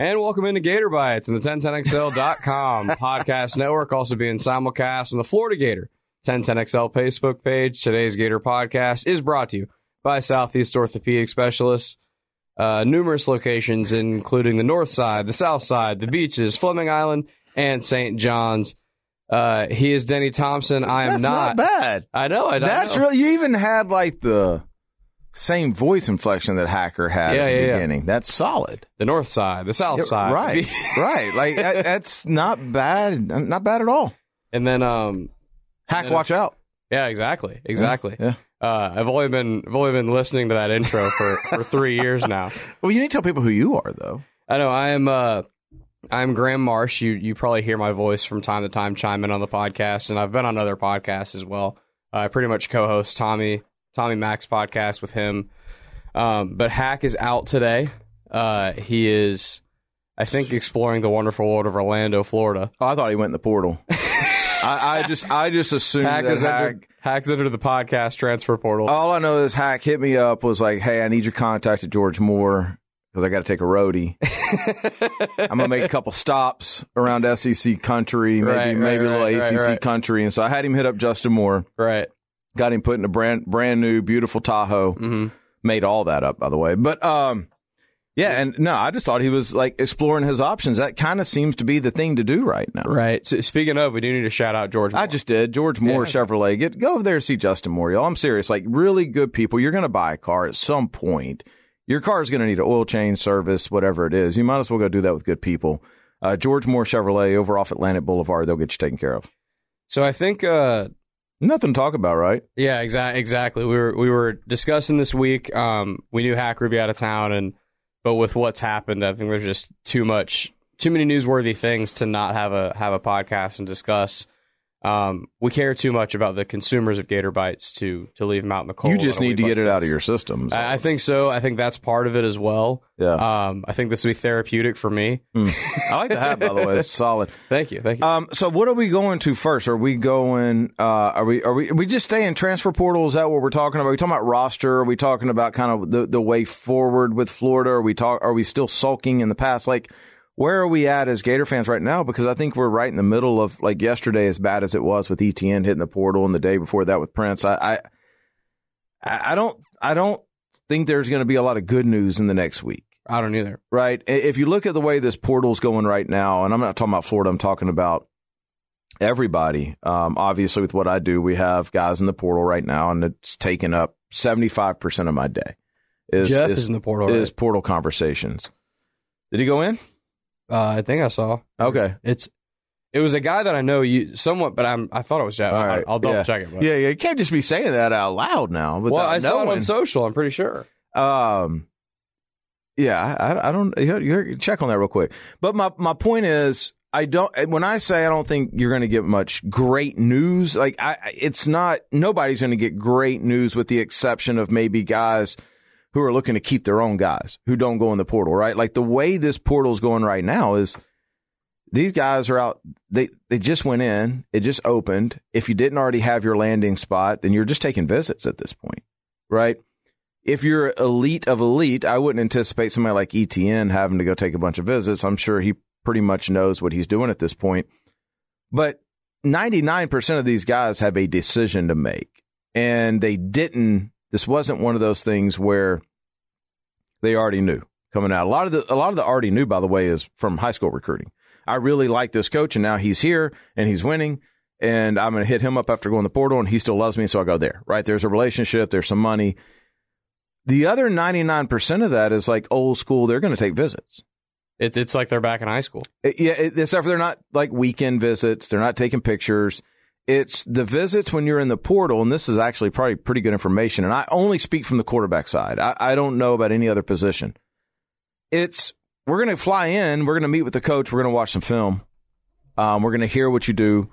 And welcome into Gator Bytes and the 1010XL.com podcast network, also being simulcast on the Florida Gator 1010XL Facebook page. Today's Gator podcast is brought to you by Southeast Orthopedic Specialists. Uh, numerous locations, including the north side, the south side, the beaches, Fleming Island, and St. John's. Uh, he is Denny Thompson. I am That's not, bad. I know. I, That's know. really. You even had like the same voice inflection that Hacker had Yeah, at the yeah, yeah. beginning. That's solid. the north side, the south Yeah, side, right, right. Like that- that's not bad. Not bad at all. and then um, Hack, Yeah. watch out. yeah, exactly, exactly. Yeah. Uh, I've only been I've only been listening to that intro for for three years now. Well, you need to tell people who you are, though. I know I am. Uh, I'm Graham Marsh. You you probably hear my voice from time to time chime in on the podcast, and I've been on other podcasts as well. I pretty much co-host Tommy Tommy Mack's podcast with him. Um, but Hack is out today. Uh, he is, I think, exploring the wonderful world of Orlando, Florida. Oh, I thought he went in the portal. I, I just, I just assumed Hack that is Hack. under, Hack's under the podcast transfer portal. All I know is Hack hit me up was like, "Hey, I need your contact at George Moore because I got to take a roadie. I'm gonna make a couple stops around SEC country, maybe Right, right, maybe a little right, right, ACC right. country." And so I had him hit up Justin Moore, right. Got him put in a brand brand new beautiful Tahoe. hmm Made all that up, by the way. But um, yeah, and no, I just thought he was like exploring his options. That kind of seems to be the thing to do right now. Right. So speaking of, we do need to shout out George. I just did. George Moore Yeah. Chevrolet. Get go over there and see Justin Moore, y'all. I'm serious. Like really good people. You're gonna buy a car at some point. Your car is gonna need an oil change, service, whatever it is. You might as well go do that with good people. Uh, George Moore Chevrolet over off Atlantic Boulevard. They'll get you taken care of. so I think uh, Nothing to talk about, right? Yeah, exactly. Exactly. We were we were discussing this week. Um, we knew Hack would be out of town, and but with what's happened, I think there's just too much, too many newsworthy things to not have a have a podcast and discuss. Um, we care too much about the consumers of Gator Bytes to to leave them out in the cold. you just need to get it out of your systems. I, I think so. I think that's part of it as well. yeah. Um, I think this will be therapeutic for me. Mm. I like the hat, by the way. It's solid. Thank you. Thank you. Um, so what are we going to first? Are we going? Uh, are we? Are we? Are we just staying transfer portal? Is that what we're talking about? Are we talking about roster? Are we talking about kind of the, the way forward with Florida? Are we talk? Are we still sulking in the past? Like, where are we at as Gator fans right now? Because I think we're right in the middle of like yesterday, as bad as it was with ETN hitting the portal, and the day before that with Prince. I, I, I don't, I don't think there's going to be a lot of good news in the next week I don't either. right? If you look at the way this portal's going right now, and I'm not talking about Florida, I'm talking about everybody. Um, obviously, with what I do, we have guys in the portal right now, and it's taking up 75% of my day. Is, Jeff is, is in the portal. is right? portal conversations. Did he go in? Uh, I think I saw. Okay. It's it was a guy that I know you somewhat, but I'm I thought it was Jeff. All I'll- I'll, double Yeah. check it. But. Yeah, yeah. You can't just be saying that out loud now. Well, I saw it on social. I'm pretty sure. Um, yeah, I, I don't. You you check on that real quick. But my my point is, I don't. When I say I don't think you're going to get much great news, like I, I- it's not. Nobody's going to get great news, with the exception of maybe guys who are looking to keep their own guys who don't go in the portal. Right, like the way this portal is going right now is. These guys are out. They they just went in. It just opened. If you didn't already have your landing spot, then you're just taking visits at this point, right? if you're elite of elite, I wouldn't anticipate somebody like ETN having to go take a bunch of visits. I'm sure he pretty much knows what he's doing at this point. But 99% of these guys have a decision to make. And they didn't, this wasn't one of those things where they already knew coming out. A lot of the, a lot of the already knew, by the way, is from high school recruiting. I really like this coach and now he's here and he's winning and I'm going to hit him up after going to the portal and he still loves me. So I go there, right? There's a relationship. There's some money. The other 99% of that is like old school. They're going to take visits. It's it's like they're back in high school. It- yeah, it, except for they're not like weekend visits. They're not taking pictures. It's the visits when you're in the portal, and this is actually probably pretty good information. And I only speak from the quarterback side. I, I don't know about any other position. It's we're going to fly in. We're going to meet with the coach. We're going to watch some film. Um, we're going to hear what you do.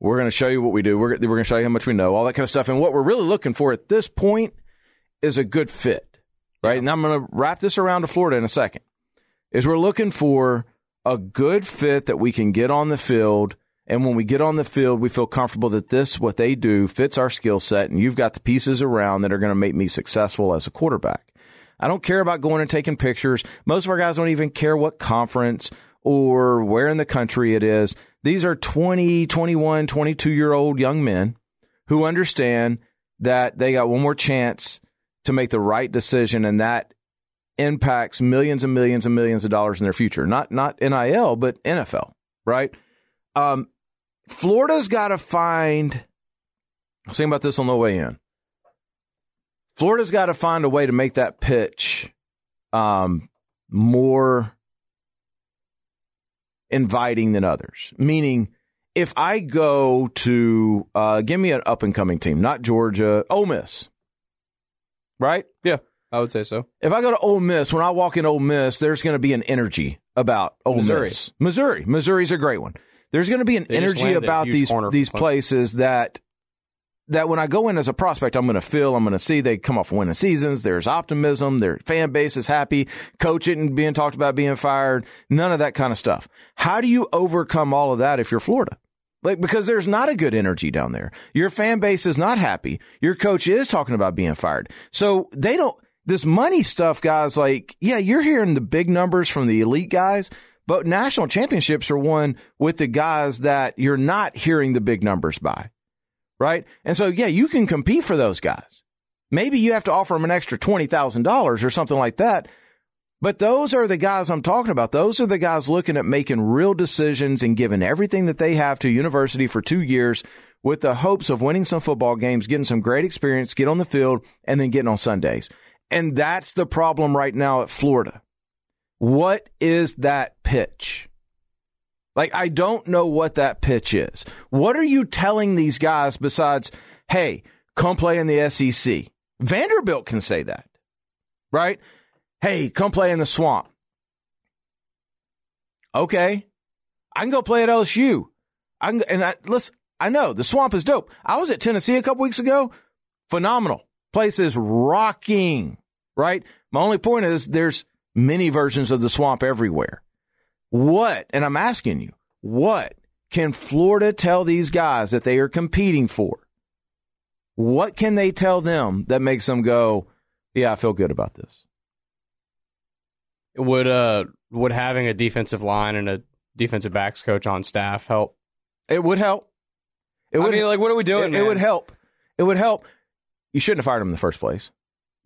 We're going to show you what we do. We're, we're going to show you how much we know, all that kind of stuff. And what we're really looking for at this point is a good fit, right? And I'm going to wrap this around to Florida in a second. Is we're looking for a good fit that we can get on the field. And when we get on the field, we feel comfortable that this, what they do, fits our skill set. And you've got the pieces around that are going to make me successful as a quarterback. I don't care about going and taking pictures. Most of our guys don't even care what conference or where in the country it is. These are 20, 21, 22 year old young men who understand that they got one more chance to make the right decision and that impacts millions and millions and millions of dollars in their future. Not not NIL, but NFL, right? Um, Florida's got to find. I was thinking about this on the way in. Florida's got to find a way to make that pitch um, more inviting than others. Meaning, if I go to uh, give me an up and coming team, not Georgia, Ole Miss, right? Yeah, I would say so. If I go to Ole Miss, when I walk in Ole Miss, there's going to be an energy about Ole Missouri. Miss. Missouri, Missouri's a great one. There's going to be an They energy about these these places that that when I go in as a prospect, I'm going to feel, I'm going to see they come off winning seasons. There's optimism. Their fan base is happy. Coach isn't being talked about being fired. None of that kind of stuff. How do you overcome all of that if you're Florida? Like, because there's not a good energy down there. Your fan base is not happy. Your coach is talking about being fired. So they don't, this money stuff, guys, like, yeah, you're hearing the big numbers from the elite guys, but national championships are won with the guys that you're not hearing the big numbers by. Right. And so, yeah, you can compete for those guys. Maybe you have to offer them an extra $20,000 or something like that. But those are the guys I'm talking about. Those are the guys looking at making real decisions and giving everything that they have to university for two years with the hopes of winning some football games, getting some great experience, get on the field, and then getting on Sundays. And that's the problem right now at Florida. What is that pitch? Like, I don't know what that pitch is. What are you telling these guys besides, hey, come play in the SEC? Vanderbilt can say that, right? Hey, come play in the swamp. Okay. I can go play at LSU. I can, and I, listen, I know the swamp is dope. I was at Tennessee a couple weeks ago. Phenomenal. Place is rocking, right? My only point is there's many versions of the swamp everywhere. What, and I'm asking you, what can Florida tell these guys that they are competing for? What can they tell them that makes them go, yeah, I feel good about this? Would uh would having a defensive line and a defensive backs coach on staff help? It would help. It I would, mean, like, what are we doing? it, it would help. It would help. You shouldn't have fired him in the first place.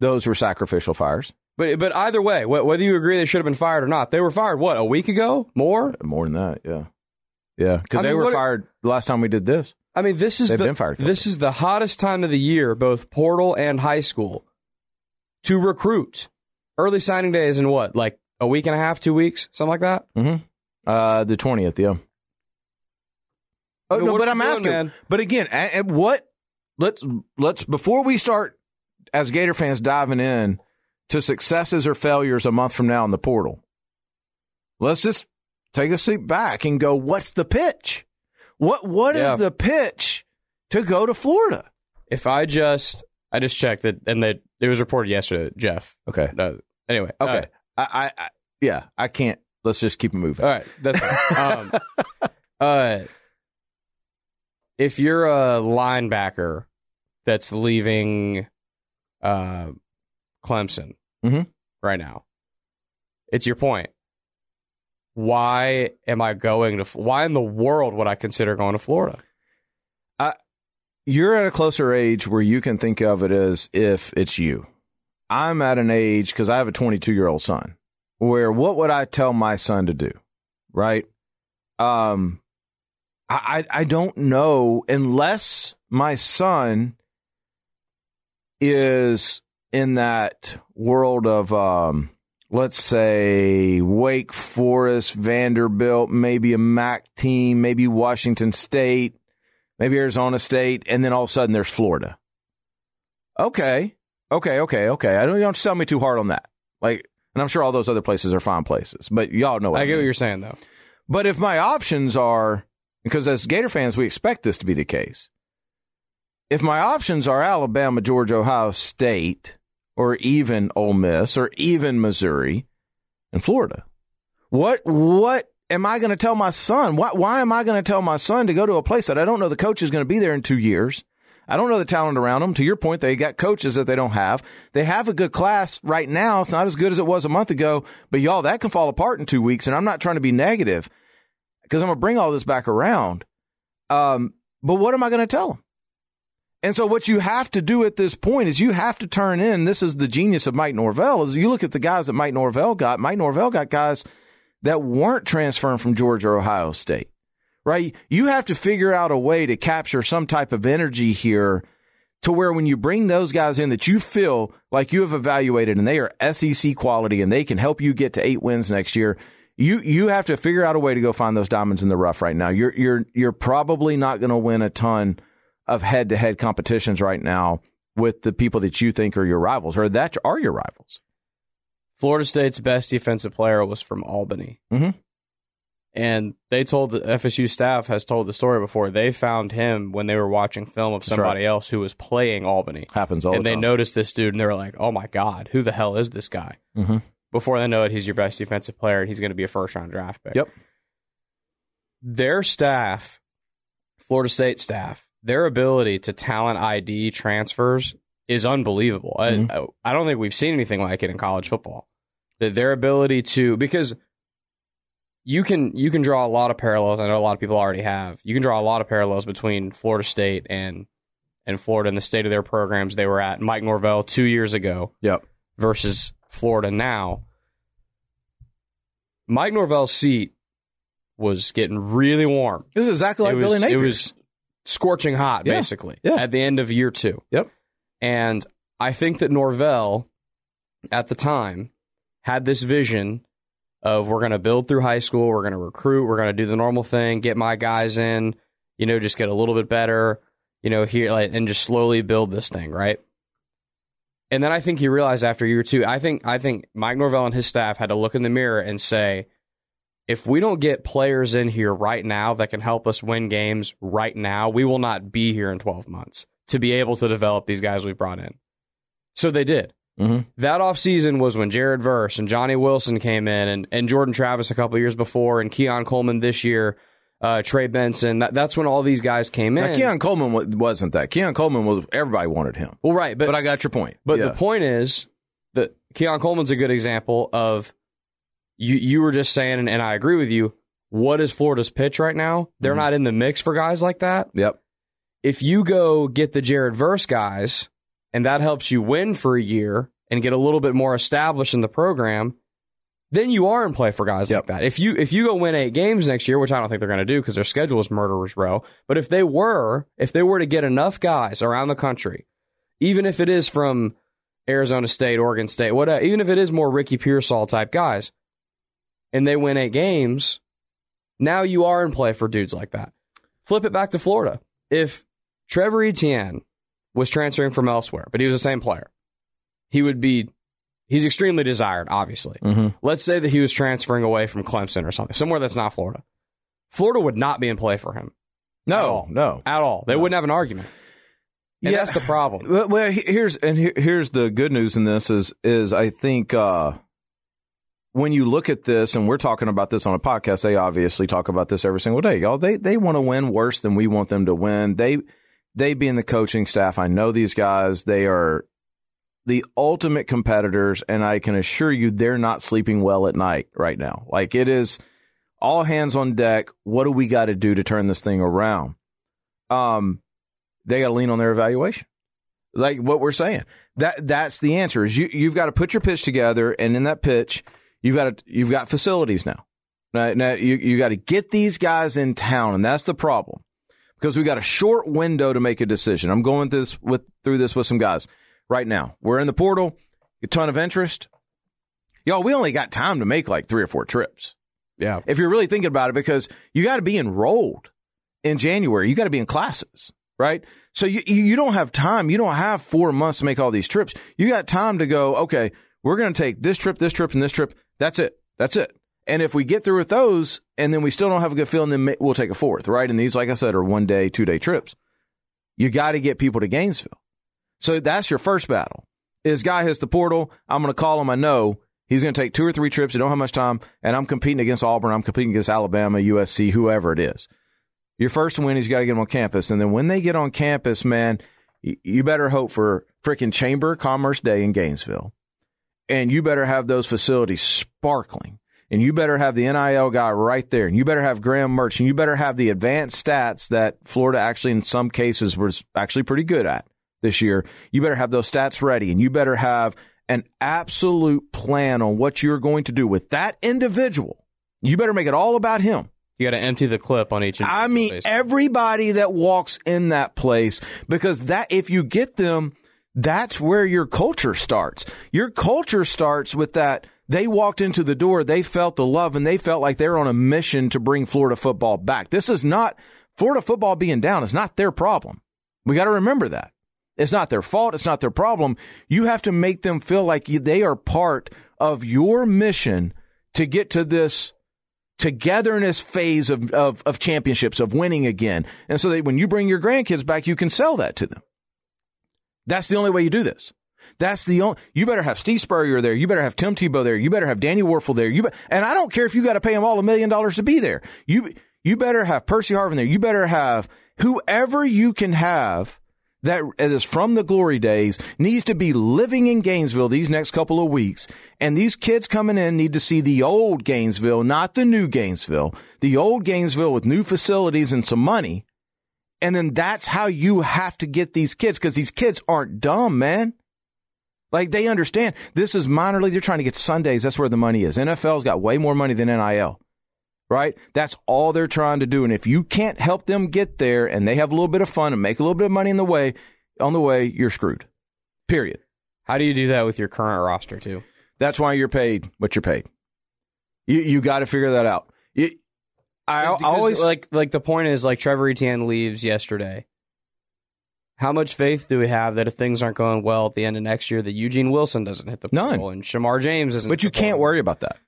Those were sacrificial fires. But but either way, wh- whether you agree they should have been fired or not, they were fired. What a week ago? More? More than that, yeah. Yeah, because I they mean, were fired last time we did this. I mean, this is They've the been fired this is the hottest time of the year, both portal and high school, to recruit. Early signing day is in what, like a week and a half, two weeks, something like that. Mm-hmm. Uh, the 20th, yeah. Oh, I mean, no, but I'm doing, asking. man? But again, a- and what? Let's let's before we start as Gator fans diving in to successes or failures a month from now in the portal. Let's just take a seat back and go. What's the pitch? What what is Yeah. the pitch to go to Florida? If I just I just checked that, and that it was reported yesterday, Jeff. Okay, No, anyway, okay. right. I, I, I yeah, I can't. Let's just keep it moving. All right, that's fine. um, uh, if you're a linebacker that's leaving uh, Clemson Mhm. right now, it's your point. Why am I going to? Why in the world would I consider going to Florida? you're at a closer age where you can think of it as if it's you. I'm at an age because I have a 22 year old son where what would I tell my son to do? Right. Um, I I don't know unless my son is in that world of, um, let's say Wake Forest, Vanderbilt, maybe a MAC team, maybe Washington State, maybe Arizona State, and then all of a sudden there's Florida. Okay, okay, okay, okay. I don't you don't sell me too hard on that. Like, and I'm sure all those other places are fine places, but y'all know what I, I get mean. what you're saying, though. But if my options are, because as Gator fans, we expect this to be the case. If my options are Alabama, Georgia, Ohio State, or even Ole Miss, or even Missouri and Florida, what what am I going to tell my son? Why, why am I going to tell my son to go to a place that I don't know the coach is going to be there in two years? I don't know the talent around them. To your point, they got coaches that they don't have. They have a good class right now. It's not as good as it was a month ago, but y'all, that can fall apart in two weeks. And I'm not trying to be negative because I'm going to bring all this back around. Um, but what am I going to tell them? And so what you have to do at this point is you have to turn in. This is the genius of Mike Norvell is you look at the guys that Mike Norvell got. Mike Norvell got guys that weren't transferring from Georgia or Ohio State, right? You have to figure out a way to capture some type of energy here to where when you bring those guys in that you feel like you have evaluated and they are SEC quality and they can help you get to eight wins next year. You you have to figure out a way to go find those diamonds in the rough right now. You're you're you're probably not going to win a ton of head to head competitions right now with the people that you think are your rivals or that are your rivals. Florida State's best defensive player was from Albany. Mhm. And they told the FSU staff has told the story before. They found him when they were watching film of somebody else who was playing Albany. Happens all and the they noticed this dude and they were like, oh my God, who the hell is this guy? Mhm. Before they know it, he's your best defensive player and he's going to be a first round draft pick. Yep. Their staff, Florida State staff, their ability to talent ID transfers is unbelievable. Mhm. I, I don't think we've seen anything like it in college football. That their ability to because you can you can draw a lot of parallels. I know a lot of people already have. You can draw a lot of parallels between Florida State and and Florida and the state of their programs they were at. Mike Norvell two years ago Yep. versus Florida now. Mike Norvell's seat was getting really warm. It was exactly like it was, Billy it Napier. was scorching hot, Yeah, basically, yeah. at the end of year two. Yep. And I think that Norvell, at the time, had this vision of we're going to build through high school, we're going to recruit, we're going to do the normal thing, get my guys in, you know, just get a little bit better, you know, here, like, and just slowly build this thing, right? And then I think he realized after year two, I think I think Mike Norvell and his staff had to look in the mirror and say, if we don't get players in here right now that can help us win games right now, we will not be here in 12 months to be able to develop these guys we brought in. So they did. Mhm. That offseason was when Jared Verse and Johnny Wilson came in and, and Jordan Travis a couple years before and Keon Coleman this year, uh, Trey Benson. That, that's when all these guys came Now, in. Keon Coleman wa- wasn't that. Keon Coleman was everybody wanted him. well, right. But, But I got your point. But Yeah. the point is that Keon Coleman's a good example of you. You were just saying, and, and I agree with you. What is Florida's pitch right now? They're Mhm. not in the mix for guys like that. Yep. If you go get the Jared Verse guys, and that helps you win for a year and get a little bit more established in the program, then you are in play for guys Yep. like that. If you if you go win eight games next year, which I don't think they're going to do because their schedule is murderers row, but if they were, if they were to get enough guys around the country, even if it is from Arizona State, Oregon State, whatever, even if it is more Ricky Pearsall type guys, and they win eight games, now you are in play for dudes like that. Flip it back to Florida. If Trevor Etienne was transferring from elsewhere, but he was the same player, he would be. He's extremely desired, obviously. Mhm. Let's say that he was transferring away from Clemson or something, somewhere that's not Florida. Florida would not be in play for him At No, all. no. at all. They No. wouldn't have an argument. And Yeah. that's the problem. Well, well, here's and here, here's the good news in this is is I think uh, when you look at this and we're talking about this on a podcast, they obviously talk about this every single day. Y'all, they they want to win worse than we want them to win. They they being the coaching staff, I know these guys. They are the ultimate competitors, and I can assure you they're not sleeping well at night right now. Like it is all hands on deck. What do we got to do to turn this thing around? Um, they got to lean on their evaluation. Like what we're saying. That that's the answer. Is you you've got to put your pitch together, and in that pitch, you've got to you've got facilities now. Now, now you you got to get these guys in town, and that's the problem because we got a short window to make a decision. I'm going this with through this with some guys right now. We're in the portal, a ton of interest. Y'all, we only got time to make like three or four trips Yeah. if you're really thinking about it, because you got to be enrolled in January. You got to be in classes, right? So you you you don't have time. You don't have four months to make all these trips. You got time to go. Okay, we're going to take this trip, this trip, and this trip. That's it. That's it. And if we get through with those, and then we still don't have a good feeling, then we'll take a fourth, right? And these, like I said, are one day, two day trips. You got to get people to Gainesville. So that's your first battle. Is guy hits the portal. I'm going to call him. I know he's going to take two or three trips. You don't have much time, and I'm competing against Auburn. I'm competing against Alabama, USC, whoever it is. Your first win is you got to get them on campus, and then when they get on campus, man, you better hope for freaking Chamber Commerce Day in Gainesville. And you better have those facilities sparkling. And you better have the NIL guy right there. And you better have Graham Marsh. And you better have the advanced stats that Florida actually, in some cases, was actually pretty good at this year. You better have those stats ready. And you better have an absolute plan on what you're going to do with that individual. You better make it all about him. You got to empty the clip on each. I mean, face. everybody that walks in that place, because that, if you get them, that's where your culture starts. Your culture starts with that. They walked into the door, they felt the love, and they felt like they're on a mission to bring Florida football back. This is not Florida football being down is not their problem. We got to remember that. It's not their fault. It's not their problem. You have to make them feel like they are part of your mission to get to this togetherness phase of, of, of championships, of winning again. And so that when you bring your grandkids back, you can sell that to them. That's the only way you do this. That's the only. You better have Steve Spurrier there. You better have Tim Tebow there. You better have Danny Wuerffel there. You be, and I don't care if you got to pay them all a million dollars to be there. You you better have Percy Harvin there. You better have whoever you can have that is from the glory days needs to be living in Gainesville these next couple of weeks. And these kids coming in need to see the old Gainesville, not the new Gainesville, the old Gainesville with new facilities and some money. And then that's how you have to get these kids because these kids aren't dumb, man. Like they understand this is minor league. They're trying to get Sundays. That's where the money is. NFL's got way more money than NIL, right? That's all they're trying to do. And if you can't help them get there and they have a little bit of fun and make a little bit of money in the way, on the way, you're screwed. Period. How do you do that with your current roster too? That's why you're paid what you're paid. You you got to figure that out. You, I, I always like like the point is like Trevor Etienne leaves yesterday. How much faith do we have that if things aren't going well at the end of next year, that Eugene Wilson doesn't hit the None. and Shemar James isn't? But you can't worry about that.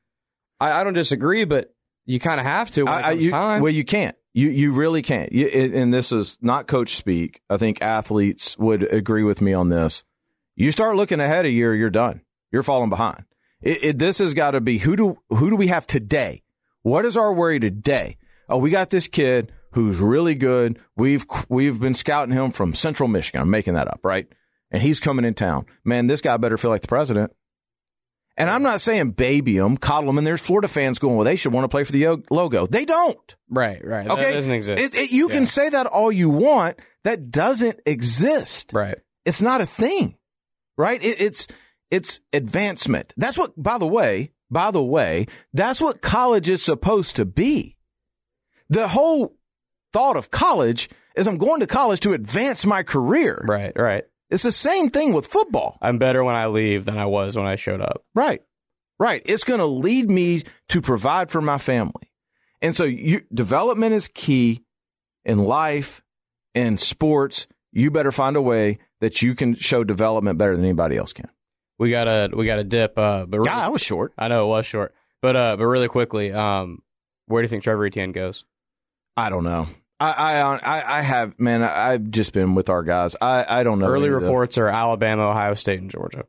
I, I don't disagree, but you kind of have to I, comes you, time. Well, you can't. You you really can't. You, it, and this is not coach speak. I think athletes would agree with me on this. You start looking ahead a year, you're done. You're falling behind. It, it, this has got to be who do who do we have today? What is our worry today? Oh, we got this kid who's really good. We've we've been scouting him from Central Michigan. I'm making that up, right? And he's coming in town. Man, this guy better feel like the president. And I'm not saying baby him, coddle him, and there's Florida fans going, well, they should want to play for the logo. They don't. Right, right. Okay. That doesn't exist. It, it, you Yeah. can say that all you want. That doesn't exist. Right. It's not a thing. Right? It, it's it's advancement. That's what by the way, by the way, that's what college is supposed to be. The whole thought of college is I'm going to college to advance my career. Right, right. It's the same thing with football. I'm better when I leave than I was when I showed up. Right. Right. It's going to lead me to provide for my family. And so you, development is key in life, in sports. You better find a way that you can show development better than anybody else can. We got a we got a dip, uh, but really, Yeah, I was short. I know it was short, but uh, but really quickly, um, where do you think Trevor Etienne goes? I don't know. I, I, I, I have, man, I've just been with our guys. I, I don't know. Early any of the- reports are Alabama, Ohio State, and Georgia,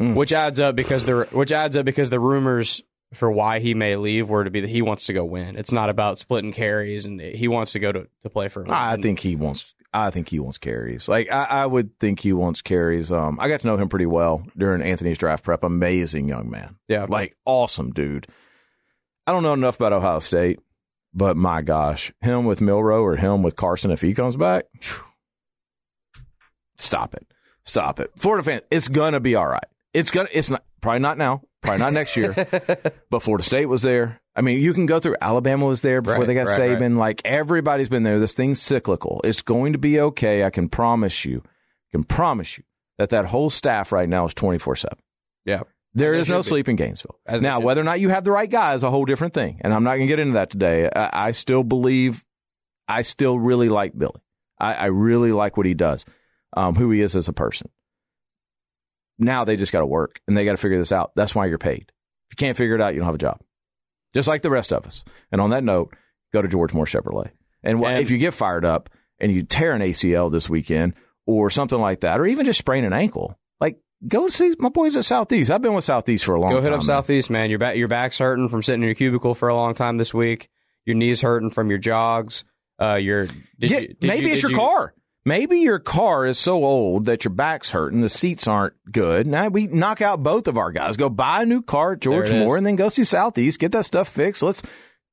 Mm. which adds up because the which adds up because the rumors for why he may leave were to be that he wants to go win. It's not about splitting carries, and he wants to go to, to play for. I think he wants. I think he wants carries. Like I, I would think he wants carries. Um, I got to know him pretty well during Anthony's draft prep. Amazing young man. yeah, like awesome dude. I don't know enough about Ohio State, but my gosh, him with Milroe or him with Carson if he comes back, phew. stop it, stop it. Florida fans, it's gonna be all right. It's gonna. It's not probably not now, probably not next year. but Florida State was there. I mean, you can go through. Alabama was there before Right, they got right, Saban. Like everybody's been there. This thing's cyclical. It's going to be okay. I can promise you. I Can promise you that that whole staff right now is twenty four seven. yeah. There As is no be. sleep in Gainesville. As now, whether or not you have the right guy is a whole different thing, and I'm not going to get into that today. I, I still believe, I still really like Billy. I, I really like what he does, um, who he is as a person. Now they just got to work and they got to figure this out. That's why you're paid. If you can't figure it out, you don't have a job, just like the rest of us. And on that note, go to George Moore Chevrolet. And, And- if you get fired up and you tear an ACL this weekend or something like that, or even just sprain an ankle, like go see my boys at Southeast. I've been with Southeast for a long time. Go time. hit up. Southeast, man. Your back, your back's hurting from sitting in your cubicle for a long time this week. Your knees hurting from your jogs. Uh, your did Get- you, did maybe you- it's your you- car. Maybe your car is so old that your back's hurting, the seats aren't good. Now we knock out both of our guys. Go buy a new car at George There it is. Moore and then go see Southeast. Get that stuff fixed. Let's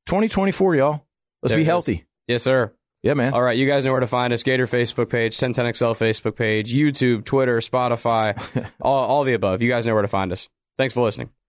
2024, y'all. Let's There be it is. healthy. Yes, sir. Yeah, man. All right, you guys know where to find us. Gator Facebook page, 1010XL Facebook page, YouTube, Twitter, Spotify, all, all the above. You guys know where to find us. Thanks for listening.